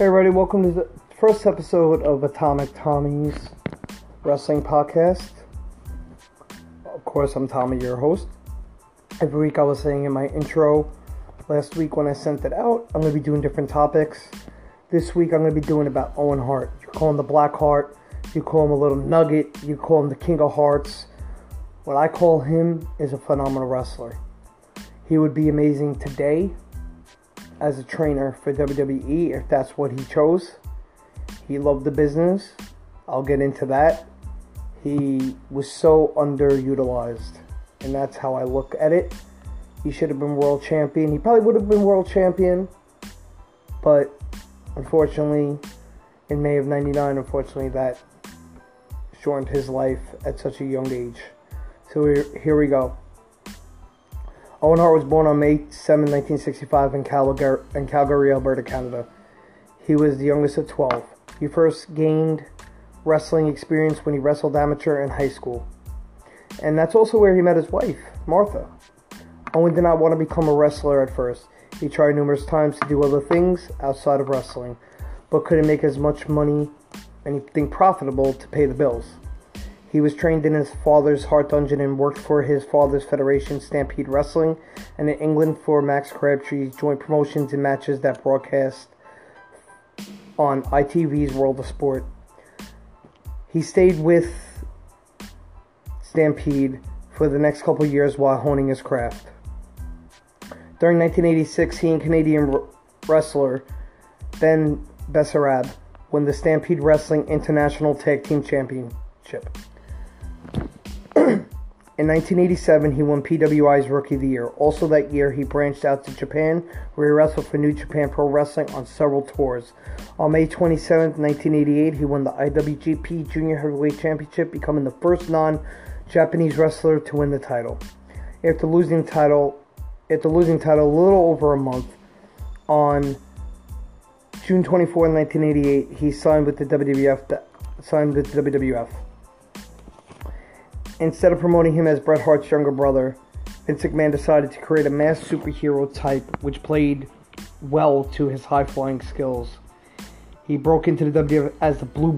Hey, everybody, welcome to the first episode of Atomic Tommy's Wrestling Podcast. Of course, I'm Tommy, your host. Every week, I was saying in my intro last week when I sent it out, I'm going to be doing different topics. This week, I'm going to be doing about Owen Hart. You call him the Black Heart, you call him a little nugget, you call him the King of Hearts. What I call him is a phenomenal wrestler. He would be amazing today as a trainer for WWE if that's what he chose. He loved the business. I'll get into that. He was so underutilized, and that's how I look at it. He should have been world champion. He probably would have been world champion, but unfortunately, in May of 99, unfortunately, that shortened his life at such a young age. So here we go. Owen Hart was born on May 7, 1965, in Calgary, in Calgary, Alberta, Canada. He was the youngest of 12. He first gained wrestling experience when he wrestled amateur in high school. And that's also where he met his wife, Martha. Owen did not want to become a wrestler at first. He tried numerous times to do other things outside of wrestling, but couldn't make as much money, anything profitable, to pay the bills. He was trained in his father's Hart Dungeon and worked for his father's federation, Stampede Wrestling, and in England for Max Crabtree's joint promotions and matches that broadcast on ITV's World of Sport. He stayed with Stampede for the next couple years while honing his craft. During 1986, he and Canadian wrestler Ben Bassarab won the Stampede Wrestling International Tag Team Championship. In 1987, he won PWI's Rookie of the Year. Also that year, he branched out to Japan, where he wrestled for New Japan Pro Wrestling on several tours. On May 27, 1988, he won the IWGP Junior Heavyweight Championship, becoming the first non-Japanese wrestler to win the title. After losing the title, after losing title a little over a month, on June 24, 1988, he signed with the WWF. Signed with the WWF. Instead of promoting him as Bret Hart's younger brother, Vince McMahon decided to create a mass superhero type which played well to his high flying skills. He broke into the WWF as the Blue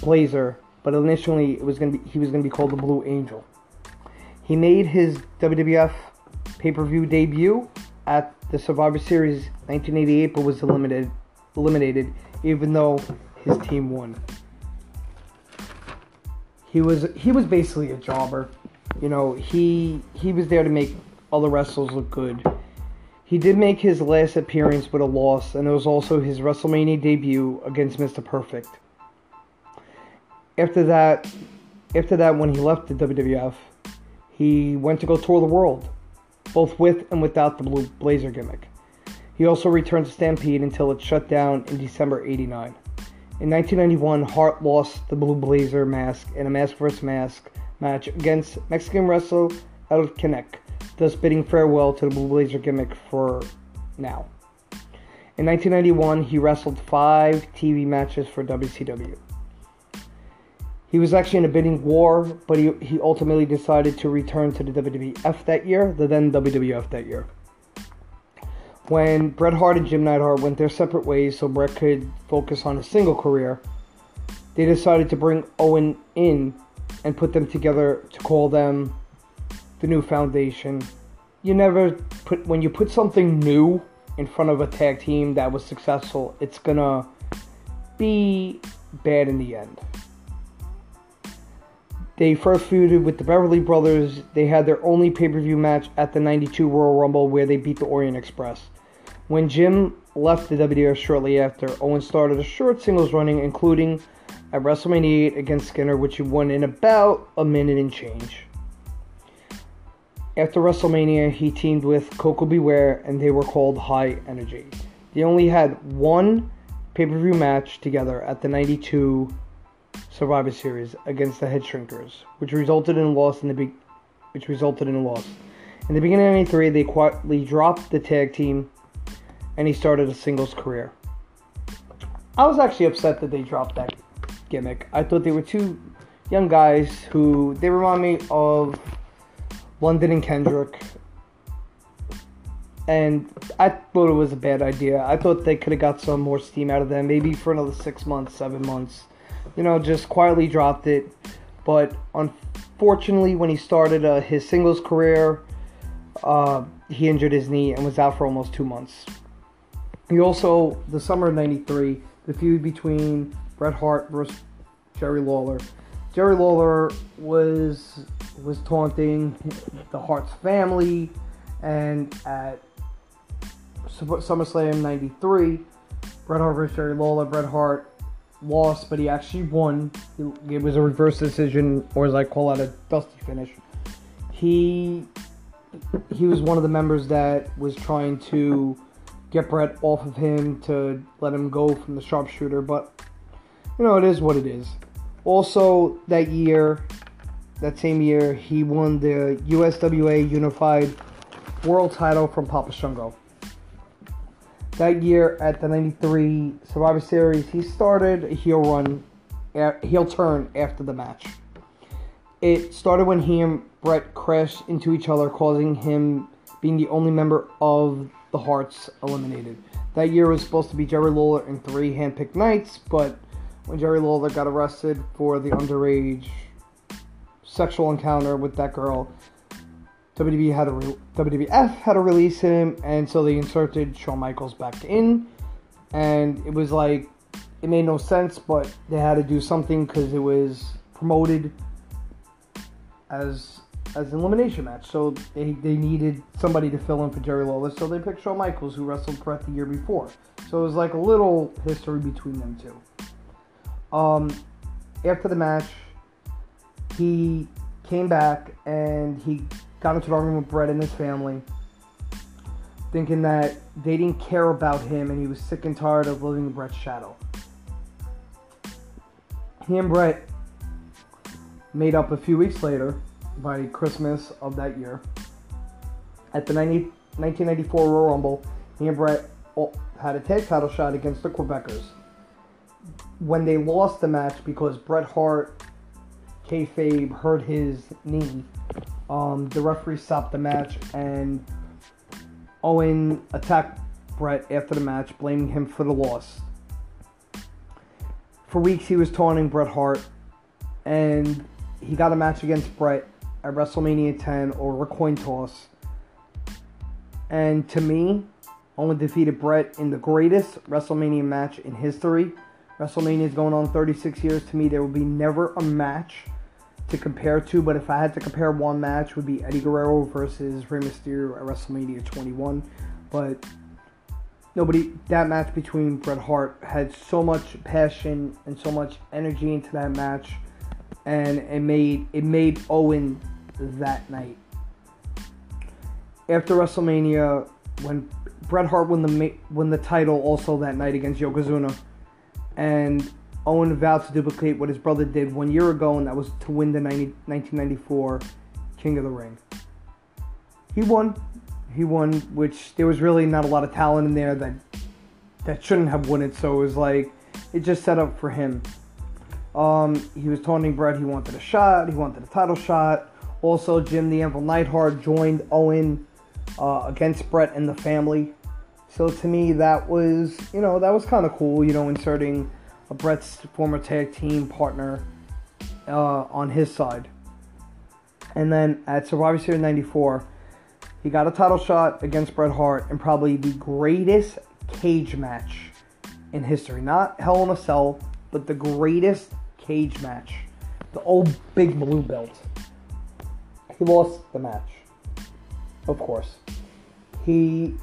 Blazer, but initially it was to be he was going to be called the Blue Angel. He made his WWF pay-per-view debut at the Survivor Series 1988, but was eliminated eliminated even though his team won he was he was basically a jobber. You know, he he was there to make all the wrestlers look good. He did make his last appearance with a loss, and it was also his WrestleMania debut against Mr. Perfect. After that, after that, when he left the WWF, he went to go tour the world, both with and without the Blue Blazer gimmick. He also returned to Stampede until it shut down in December '89. In 1991, Hart lost the Blue Blazer mask in a mask vs. mask match against Mexican wrestler El Canek, thus bidding farewell to the Blue Blazer gimmick for now. In 1991, he wrestled five TV matches for WCW. He was actually in a bidding war, but he, he ultimately decided to return to the WWF that year, the then WWF that year when Bret Hart and Jim Neidhart went their separate ways so Bret could focus on a single career, they decided to bring Owen in and put them together to call them the new foundation. You never put when you put something new in front of a tag team that was successful, it's gonna be bad in the end. They first feuded with the Beverly Brothers. They had their only pay per view match at the 92 Royal Rumble where they beat the Orient Express. When Jim left the WWF shortly after, Owen started a short singles running, including at WrestleMania 8 against Skinner, which he won in about a minute and change. After WrestleMania, he teamed with Koko B. Ware, and they were called High Energy. They only had one pay per view match together at the 92 Survivor Series against the Headshrinkers, which resulted in a loss in the be- which resulted in a loss. In the beginning of 93, they quietly dropped the tag team and he started a singles career. I was actually upset that they dropped that gimmick. I thought they were two young guys who they remind me of London and Kendrick. and I thought it was a bad idea. I thought they could have got some more steam out of them, maybe for another six months, seven months. You know, just quietly dropped it. But unfortunately, when he started uh, his singles career, uh, he injured his knee and was out for almost two months. He also, the summer of '93, the feud between Bret Hart versus Jerry Lawler. Jerry Lawler was was taunting the Hart's family, and at SummerSlam '93, Bret Hart versus Jerry Lawler. Bret Hart lost, but he actually won. It was a reverse decision, or as I call it, a dusty finish. He he was one of the members that was trying to get Bret off of him to let him go from the sharpshooter, but you know it is what it is. Also, that year, that same year, he won the USWA Unified World Title from Papa Shango. That year at the '93 Survivor Series, he started a heel run, heel turn after the match. It started when he and Bret crashed into each other, causing him being the only member of the Harts eliminated. That year was supposed to be Jerry Lawler and three handpicked knights, but when Jerry Lawler got arrested for the underage sexual encounter with that girl, WWE had to re- WWF had to release him, and so they inserted Shawn Michaels back in, and it was like it made no sense, but they had to do something because it was promoted as as an elimination match. So they, they needed somebody to fill in for Jerry Lawler, so they picked Shawn Michaels, who wrestled Bret the year before. So it was like a little history between them two. Um, after the match, he came back and he got into the room with Bret and his family, thinking that they didn't care about him and he was sick and tired of living in Bret's shadow. He and Bret made up a few weeks later by Christmas of that year. At the 90, 1994 Royal Rumble, he and Bret had a tag title shot against the Quebecers when they lost the match because Bret Hart, kayfabe, hurt his knee, um, the referee stopped the match and Owen attacked Bret after the match, blaming him for the loss. For weeks, he was taunting Bret Hart, and he got a match against Bret at WrestleMania 10 or a coin toss. And to me, Owen defeated Bret in the greatest WrestleMania match in history WrestleMania is going on 36 years. To me, there will be never a match to compare to. But if I had to compare one match, would be Eddie Guerrero versus Rey Mysterio at WrestleMania 21. But nobody that match between Bret Hart had so much passion and so much energy into that match, and it made it made Owen that night. After WrestleMania, when Bret Hart won the won the title also that night against Yokozuna and Owen vowed to duplicate what his brother did one year ago, and that was to win the 90, 1994 King of the Ring. He won. He won, which there was really not a lot of talent in there that that shouldn't have won it. So it was like it just set up for him. Um, he was taunting Bret. He wanted a shot. He wanted a title shot. Also, Jim the Anvil Neidhart joined Owen uh, against Bret and the family. So to me, that was, you know, that was kind of cool, you know, inserting a Bret's former tag team partner uh, on his side. And then at Survivor Series 94, he got a title shot against Bret Hart in probably the greatest cage match in history. Not Hell in a Cell, but the greatest cage match. The old big blue belt. He lost the match, of course. He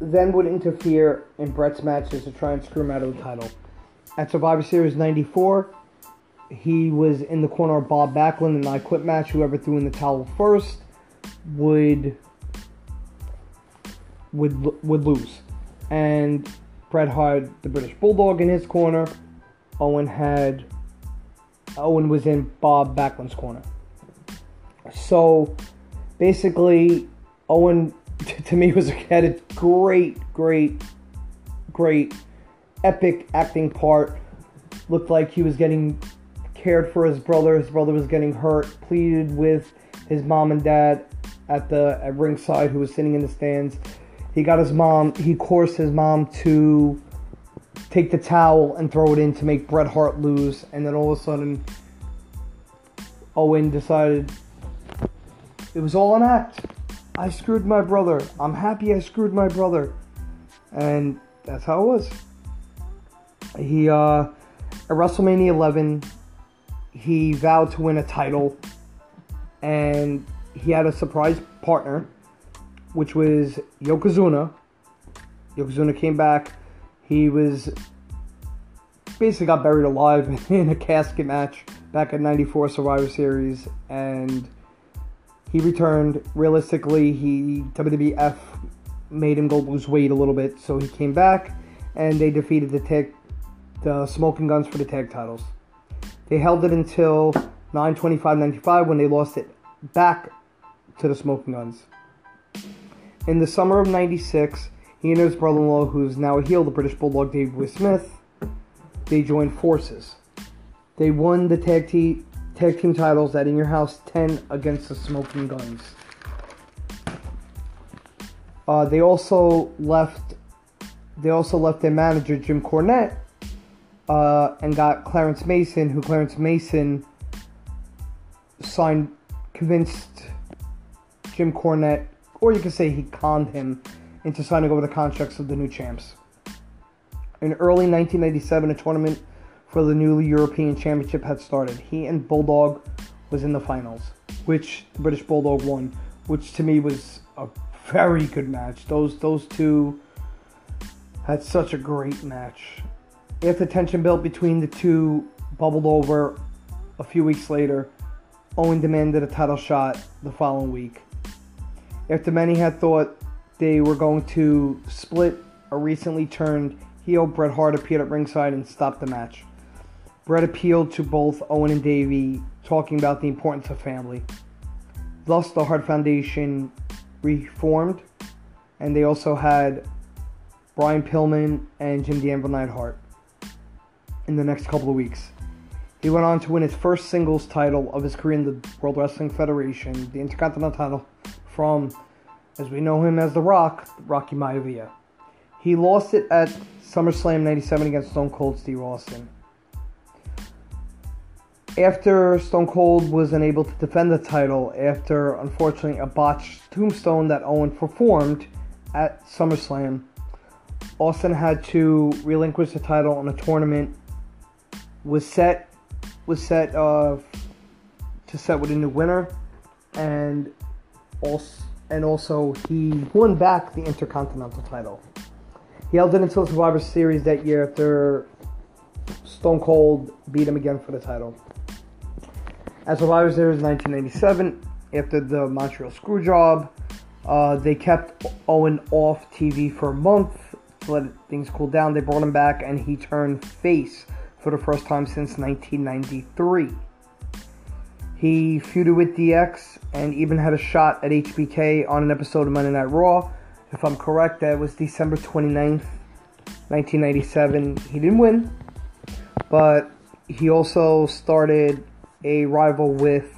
then would interfere in Bret's matches to try and screw him out of the title. At Survivor Series 94, he was in the corner of Bob Backlund in I Quit match. Whoever threw in the towel first would would would lose. And Bret had the British Bulldog in his corner. Owen had Owen was in Bob Backlund's corner. So basically, Owen to me was had a great, great, great, epic acting part. Looked like he was getting cared for his brother. His brother was getting hurt. Pleaded with his mom and dad at the at ringside, who was sitting in the stands. he got his mom, he coerced his mom to take the towel and throw it in to make Bret Hart lose, and then all of a sudden, Owen decided it was all an act. I screwed my brother. I'm happy I screwed my brother. And that's how it was. He, uh, at WrestleMania 11, he vowed to win a title, and he had a surprise partner, which was Yokozuna. Yokozuna came back. He was basically got buried alive in a casket match back at 94 Survivor Series, and he returned. Realistically, he WWF made him go lose weight a little bit, so he came back, and they defeated the tag, the Smoking Guns for the tag titles. They held it until 9:25:95 when they lost it back to the Smoking Guns. In the summer of '96, he and his brother-in-law, who's now a heel, the British Bulldog Boy Smith, they joined forces. They won the tag team tag team titles at In Your House 10 against the Smoking Guns. Uh, they also left. They also left their manager Jim Cornette uh, and got Clarence Mason, who Clarence Mason signed, convinced Jim Cornette, or you could say he conned him into signing over the contracts of the new champs. In early 1997, a tournament for the new European Championship had started. He and Bulldog was in the finals, which the British Bulldog won, which to me was a very good match. Those those two had such a great match. If the tension built between the two bubbled over a few weeks later, Owen demanded a title shot the following week. After many had thought they were going to split, a recently turned heel Bret Hart appeared at ringside and stopped the match. Bret appealed to both Owen and Davey, talking about the importance of family. Thus, the Hart Foundation reformed, and they also had Brian Pillman and Jim Anvil Neidhart in the next couple of weeks. He went on to win his first singles title of his career in the World Wrestling Federation, the Intercontinental title, from, as we know him as The Rock, Rocky Maivia. He lost it at SummerSlam 97 against Stone Cold Steve Austin. After Stone Cold was unable to defend the title after, unfortunately, a botched tombstone that Owen performed at SummerSlam, Austin had to relinquish the title in a tournament was set was set uh, to set with a new winner, and also and also he won back the Intercontinental title. He held it until Survivor Series that year after Stone Cold beat him again for the title. At Survivor Series 1997, after the Montreal Screwjob, uh, they kept Owen off TV for a month to let things cool down. They brought him back, and he turned face for the first time since 1993. He feuded with DX and even had a shot at HBK on an episode of Monday Night Raw. If I'm correct, that was December 29th, 1997. He didn't win, but he also started a rival with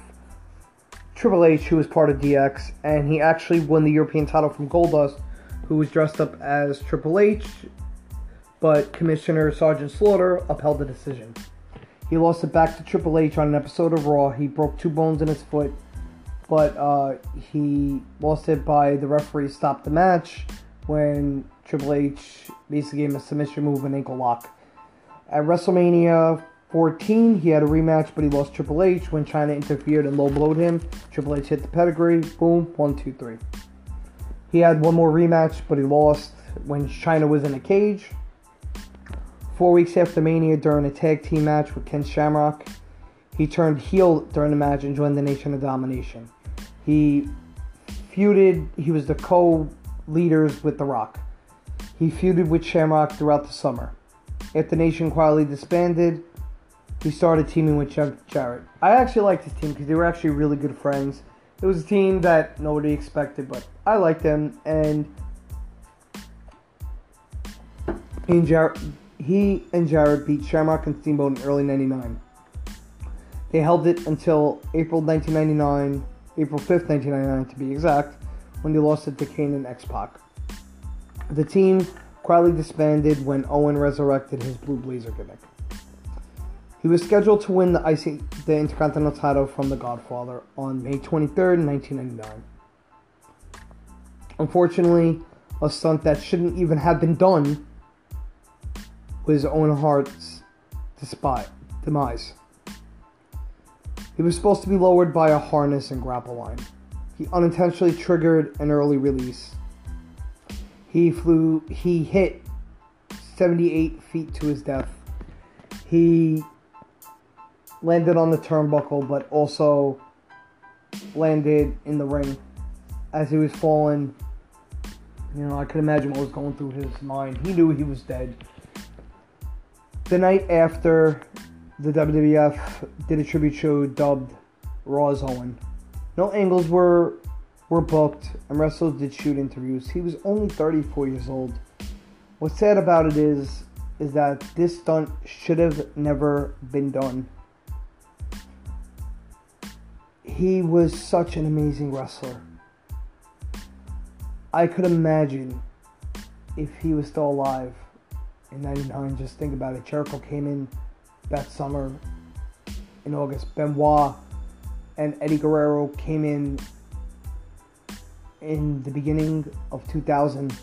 Triple H, who was part of DX, and he actually won the European title from Goldust, who was dressed up as Triple H, but Commissioner Sergeant Slaughter upheld the decision. He lost it back to Triple H on an episode of Raw. He broke two bones in his foot, but uh, he lost it by the referee stopped the match when Triple H basically gave him a submission move and ankle lock. At WrestleMania 14, he had a rematch, but he lost Triple H when Chyna interfered and low blowed him. Triple H hit the pedigree. Boom, one, two, three. He had one more rematch, but he lost when Chyna was in a cage. Four weeks after Mania, during a tag team match with Ken Shamrock, he turned heel during the match and joined the Nation of Domination. He feuded, he was the co leaders with The Rock. He feuded with Shamrock throughout the summer. After Nation quietly disbanded, he started teaming with Jeff Jarrett. I actually liked his team because they were actually really good friends. It was a team that nobody expected, but I liked them. And he and Jarrett, he and Jarrett beat Shamrock and Steamboat in early '99. They held it until April 1999, April 5th, 1999 to be exact, when they lost it to Kane and X Pac. The team quietly disbanded when Owen resurrected his blue blazer gimmick. He was scheduled to win the IC, the Intercontinental title from The Godfather on May 23rd, 1999. Unfortunately, a stunt that shouldn't even have been done was Owen Hart's demise. He was supposed to be lowered by a harness and grapple line. He unintentionally triggered an early release. He flew, he hit 78 feet to his death. He landed on the turnbuckle, but also landed in the ring as he was falling. You know, I could imagine what was going through his mind. He knew he was dead. The night after, the WWF did a tribute show dubbed Raw's Owen. No angles were were booked, and wrestlers did shoot interviews. He was only 34 years old. What's sad about it is, is that this stunt should have never been done. He was such an amazing wrestler. I could imagine if he was still alive in 99. Just think about it. Jericho came in that summer in August. Benoit and Eddie Guerrero came in in the beginning of 2000.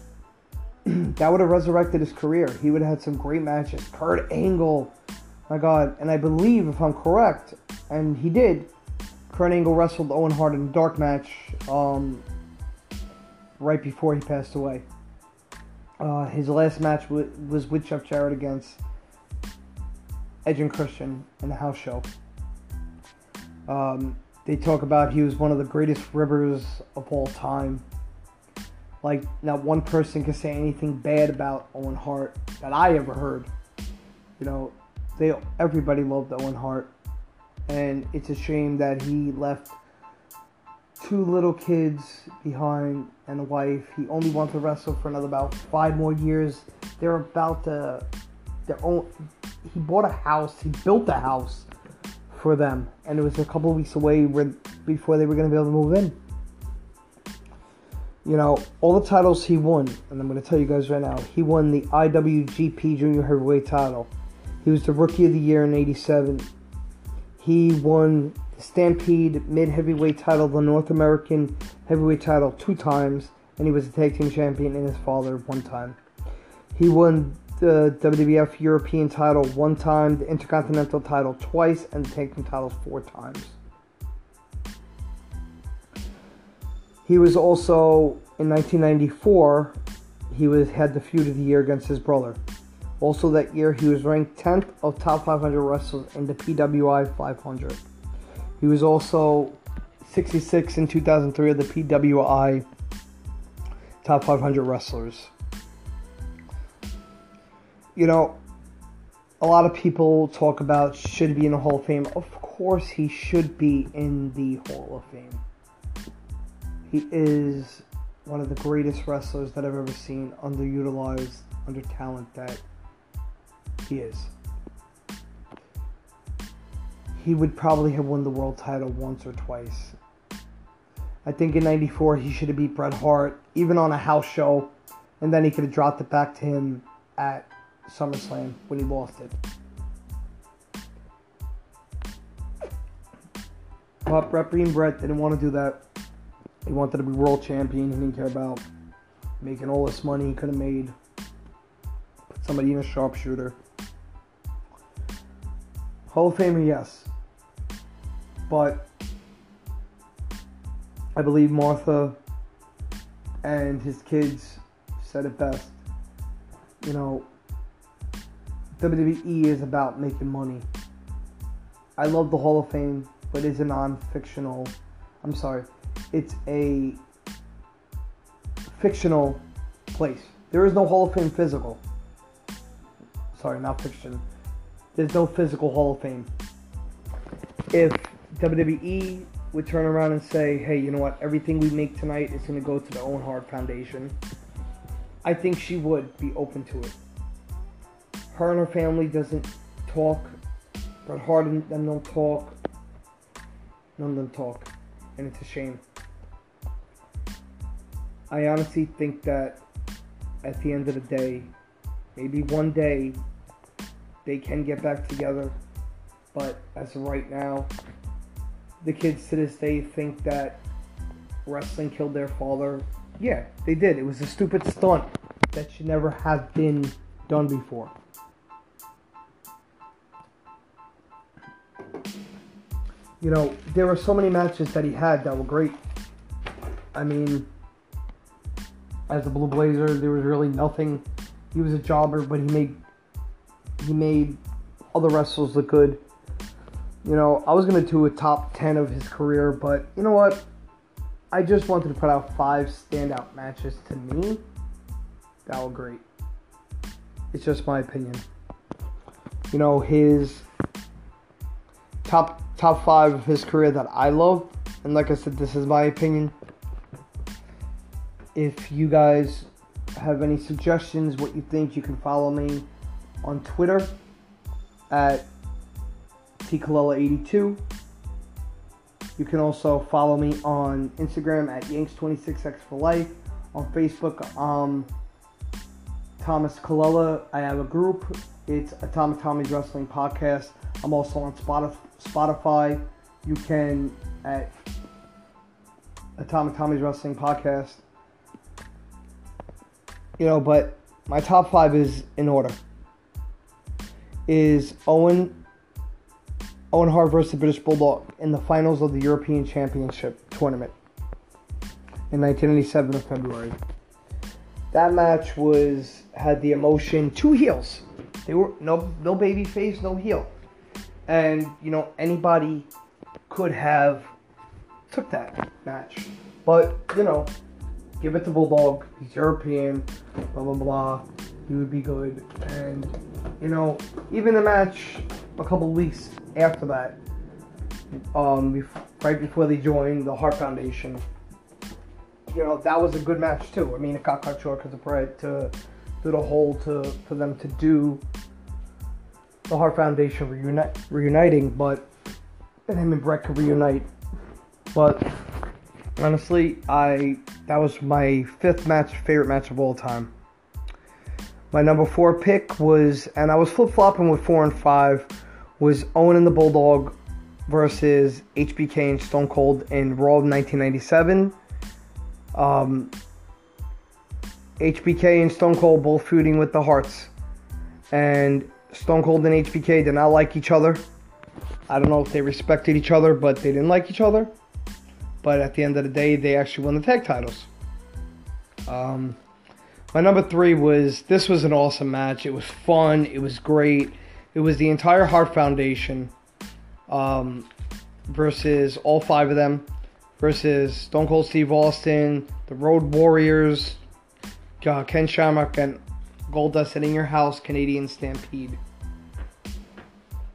that would have resurrected his career. He would have had some great matches. Kurt Angle, my God. And I believe, if I'm correct, and he did, Kurt Angle wrestled Owen Hart in a dark match um, right before he passed away. Uh, his last match w- was with Jeff Jarrett against Edge and Christian in the house show. Um, they talk about he was one of the greatest ribbers of all time. Like, not one person can say anything bad about Owen Hart that I ever heard. You know, they everybody loved Owen Hart and it's a shame that he left two little kids behind and a wife. He only wanted to wrestle for another about five more years. They're about to their own. He bought a house. He built a house for them, and it was a couple weeks away before they were going to be able to move in. You know, all the titles he won, and I'm going to tell you guys right now, he won the IWGP Junior Heavyweight title. He was the Rookie of the Year in '87. He won the Stampede Mid Heavyweight title, the North American Heavyweight title two times, and he was a tag team champion and his father one time. He won the WWF European title one time, the Intercontinental title twice, and the tag team titles four times. He was also in 1994. He was had the feud of the year against his brother. Also that year, he was ranked 10th of top 500 wrestlers in the PWI 500. He was also 66 in 2003 of the PWI top 500 wrestlers. You know, a lot of people talk about should be in the Hall of Fame. Of course, he should be in the Hall of Fame. He is one of the greatest wrestlers that I've ever seen, underutilized, under talent that he is. He would probably have won the world title once or twice. I think in 94 he should have beat Bret Hart, even on a house show, and then he could have dropped it back to him at SummerSlam when he lost it. But Bret being Bret didn't want to do that. He wanted to be world champion. He didn't care about making all this money he could have made. Put somebody in a sharpshooter. Hall of Famer, yes. But I believe Martha and his kids said it best. You know, WWE is about making money. I love the Hall of Fame, but it's a non fictional. I'm sorry. It's a fictional place. There is no Hall of Fame physical. Sorry, not fiction. There's no physical Hall of Fame. If WWE would turn around and say, hey, you know what, everything we make tonight is going to go to the Owen Hart Foundation, I think she would be open to it. Her and her family doesn't talk. Bret Hart and them don't talk. None of them talk. And it's a shame. I honestly think that at the end of the day, maybe one day they can get back together. But as of right now, the kids to this day think that wrestling killed their father. Yeah, they did. It was a stupid stunt that should never have been done before. You know, there were so many matches that he had that were great. I mean, as a Blue Blazer, there was really nothing. He was a jobber, but he made he made other wrestlers look good. You know, I was gonna do a top ten of his career, but you know what? I just wanted to put out five standout matches to me that were great. It's just my opinion. You know, his top top five of his career that I love, and like I said, this is my opinion. If you guys have any suggestions, what you think, you can follow me on Twitter at tcolella82. You can also follow me on Instagram at Yanks26x for life. On Facebook, um, Thomas Colella. I have a group. It's Atomic Tommy's Wrestling Podcast. I'm also on Spotify. You can at Atomic Tommy's Wrestling Podcast. You know, but my top five is in order. Is Owen Owen Hart versus the British Bulldog in the finals of the European Championship tournament in 1987 of February. That match was had the emotion. Two heels. They were no no baby face, no heel, and you know anybody could have took that match, but you know, give it to Bulldog. He's European. Blah blah blah. He would be good, and you know even the match a couple weeks after that, um, right before they joined the Hart Foundation. You know that was a good match too. I mean, it got cut short because of Bret to do the whole to for them to do the Hart Foundation reunite, reuniting, but and him and Bret could reunite. But honestly, I that was my fifth match, favorite match of all time. My number four pick was, and I was flip flopping with four and five was Owen and the Bulldog versus HBK and Stone Cold in Raw of 1997. Um, HBK and Stone Cold both feuding with the Harts. And Stone Cold and HBK did not like each other. I don't know if they respected each other, but they didn't like each other. But at the end of the day, they actually won the tag titles. Um, my number three was this was an awesome match. It was fun. It was great. It was the entire Hart Foundation um, versus all five of them versus Stone Cold Steve Austin, the Road Warriors, uh, Ken Shamrock, and Goldust in your house Canadian Stampede.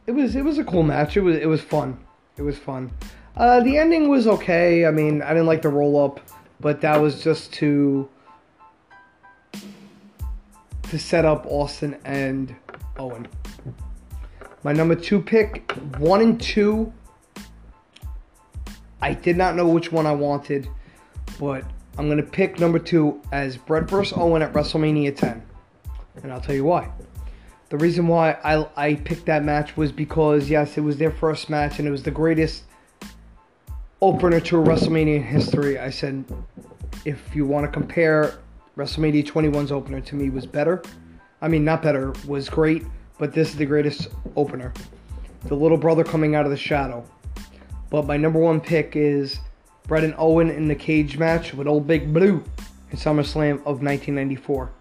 It was it was a cool match. It was it was fun. It was fun. Uh, the ending was okay. I mean, I didn't like the roll up, but that was just to to set up Austin and Owen. My number two pick, one and two. I did not know which one I wanted, but I'm gonna pick number two as Bret vs. Owen at WrestleMania 10, and I'll tell you why. The reason why I, I picked that match was because yes, it was their first match and it was the greatest opener to WrestleMania in history. I said, if you want to compare WrestleMania 21's opener to me was better. I mean, not better, was great but this is the greatest opener. The little brother coming out of the shadow. But my number one pick is Bret and Owen in the cage match with Old Big Blue in SummerSlam of 1994.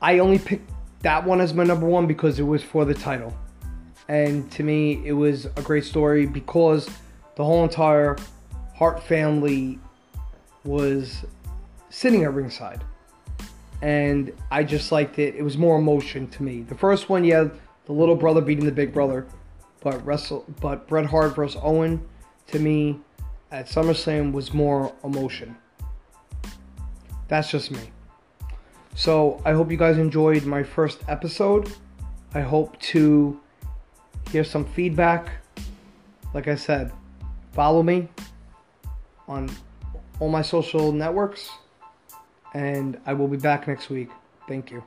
I only picked that one as my number one because it was for the title. And to me, it was a great story because the whole entire Hart family was sitting at ringside and I just liked it. It was more emotion to me. The first one, yeah, the little brother beating the big brother, but wrestle, but Bret Hart versus Owen, to me, at SummerSlam was more emotion. That's just me. So I hope you guys enjoyed my first episode. I hope to hear some feedback. Like I said, follow me on all my social networks and I will be back next week. Thank you.